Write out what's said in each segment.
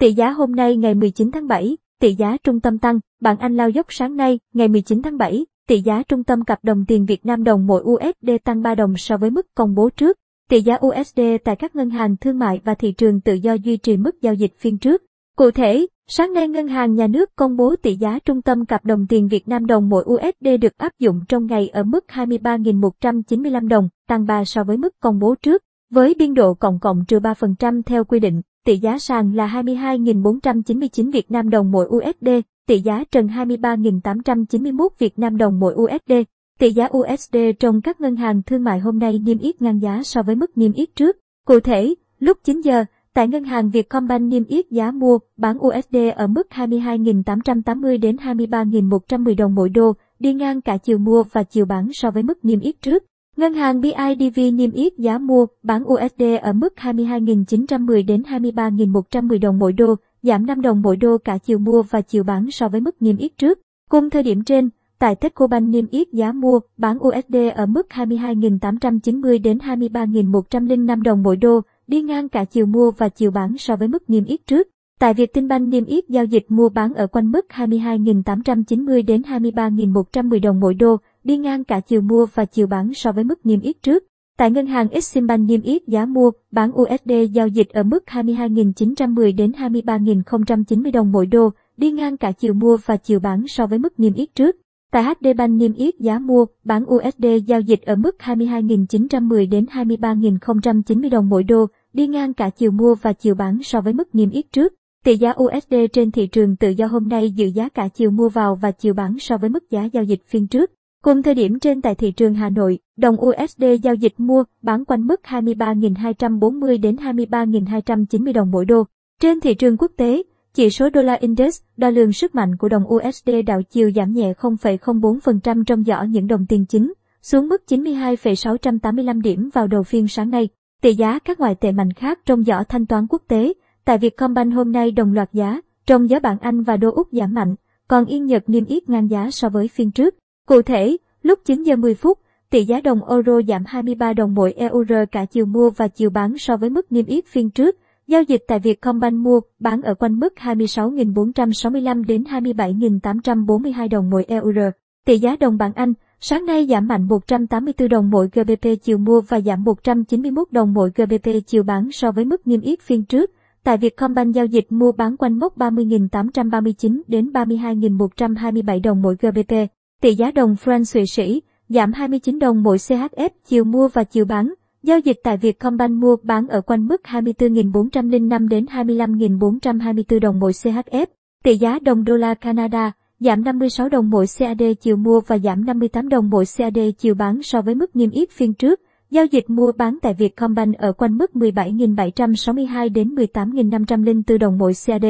Tỷ giá hôm nay ngày 19 tháng 7, tỷ giá trung tâm tăng, bảng Anh lao dốc sáng nay, ngày 19 tháng 7, tỷ giá trung tâm cặp đồng tiền Việt Nam đồng mỗi USD tăng 3 đồng so với mức công bố trước. Tỷ giá USD tại các ngân hàng thương mại và thị trường tự do duy trì mức giao dịch phiên trước. Cụ thể, sáng nay Ngân hàng Nhà nước công bố tỷ giá trung tâm cặp đồng tiền Việt Nam đồng mỗi USD được áp dụng trong ngày ở mức 23.195 đồng, tăng 3 so với mức công bố trước, với biên độ cộng cộng trừ 3% theo quy định. Tỷ giá sàn là 22.499 Việt Nam đồng mỗi USD, tỷ giá trần 23.891 Việt Nam đồng mỗi USD. Tỷ giá USD trong các ngân hàng thương mại hôm nay niêm yết ngang giá so với mức niêm yết trước. Cụ thể, lúc 9 giờ, tại ngân hàng Vietcombank niêm yết giá mua, bán USD ở mức 22.880 đến 23.110 đồng mỗi đô, đi ngang cả chiều mua và chiều bán so với mức niêm yết trước. Ngân hàng BIDV niêm yết giá mua, bán USD ở mức 22.910 đến 23.110 đồng mỗi đô, giảm 5 đồng mỗi đô cả chiều mua và chiều bán so với mức niêm yết trước. Cùng thời điểm trên, tại Techcombank niêm yết giá mua, bán USD ở mức 22.890 đến 23.105 đồng mỗi đô, đi ngang cả chiều mua và chiều bán so với mức niêm yết trước. Tại Vietinbank niêm yết giao dịch mua bán ở quanh mức 22.890 đến 23.110 đồng mỗi đô, đi ngang cả chiều mua và chiều bán so với mức niêm yết trước. Tại ngân hàng Eximbank niêm yết giá mua, bán USD giao dịch ở mức 22.910 đến 23.090 đồng mỗi đô, đi ngang cả chiều mua và chiều bán so với mức niêm yết trước. Tại HD Bank niêm yết giá mua, bán USD giao dịch ở mức 22.910 đến 23.090 đồng mỗi đô, đi ngang cả chiều mua và chiều bán so với mức niêm yết trước. Tỷ giá USD trên thị trường tự do hôm nay dự giá cả chiều mua vào và chiều bán so với mức giá giao dịch phiên trước. Cùng thời điểm trên tại thị trường Hà Nội, đồng USD giao dịch mua, bán quanh mức 23.240 đến 23.290 đồng mỗi đô. Trên thị trường quốc tế, chỉ số đô la index đo lường sức mạnh của đồng USD đảo chiều giảm nhẹ 0,04% trong giỏ những đồng tiền chính, xuống mức 92,685 điểm vào đầu phiên sáng nay. Tỷ giá các ngoại tệ mạnh khác trong giỏ thanh toán quốc tế, tại Vietcombank hôm nay đồng loạt giá, trong giá bảng Anh và đô Úc giảm mạnh, còn Yên Nhật niêm yết ngang giá so với phiên trước. Cụ thể, lúc 9 giờ 10 phút, tỷ giá đồng euro giảm 23 đồng mỗi euro cả chiều mua và chiều bán so với mức niêm yết phiên trước. Giao dịch tại Vietcombank mua, bán ở quanh mức 26.465 đến 27.842 đồng mỗi euro. Tỷ giá đồng bảng Anh, sáng nay giảm mạnh 184 đồng mỗi GBP chiều mua và giảm 191 đồng mỗi GBP chiều bán so với mức niêm yết phiên trước. Tại Vietcombank giao dịch mua bán quanh mốc 30.839 đến 32.127 đồng mỗi GBP. Tỷ giá đồng franc Thụy Sĩ giảm 29 đồng mỗi CHF chiều mua và chiều bán. Giao dịch tại Vietcombank mua bán ở quanh mức 24.405 đến 25.424 đồng mỗi CHF. Tỷ giá đồng đô la Canada giảm 56 đồng mỗi CAD chiều mua và giảm 58 đồng mỗi CAD chiều bán so với mức niêm yết phiên trước. Giao dịch mua bán tại Vietcombank ở quanh mức 17.762 đến 18.504 đồng mỗi CAD.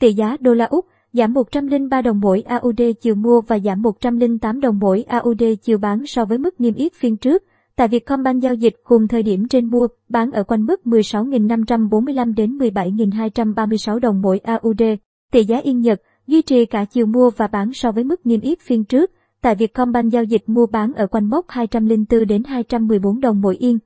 Tỷ giá đô la Úc giảm 103 đồng mỗi AUD chiều mua và giảm 108 đồng mỗi AUD chiều bán so với mức niêm yết phiên trước. Tại Vietcombank giao dịch cùng thời điểm trên mua, bán ở quanh mức 16.545 đến 17.236 đồng mỗi AUD. Tỷ giá Yên Nhật duy trì cả chiều mua và bán so với mức niêm yết phiên trước. Tại Vietcombank giao dịch mua bán ở quanh mốc 204 đến 214 đồng mỗi yên.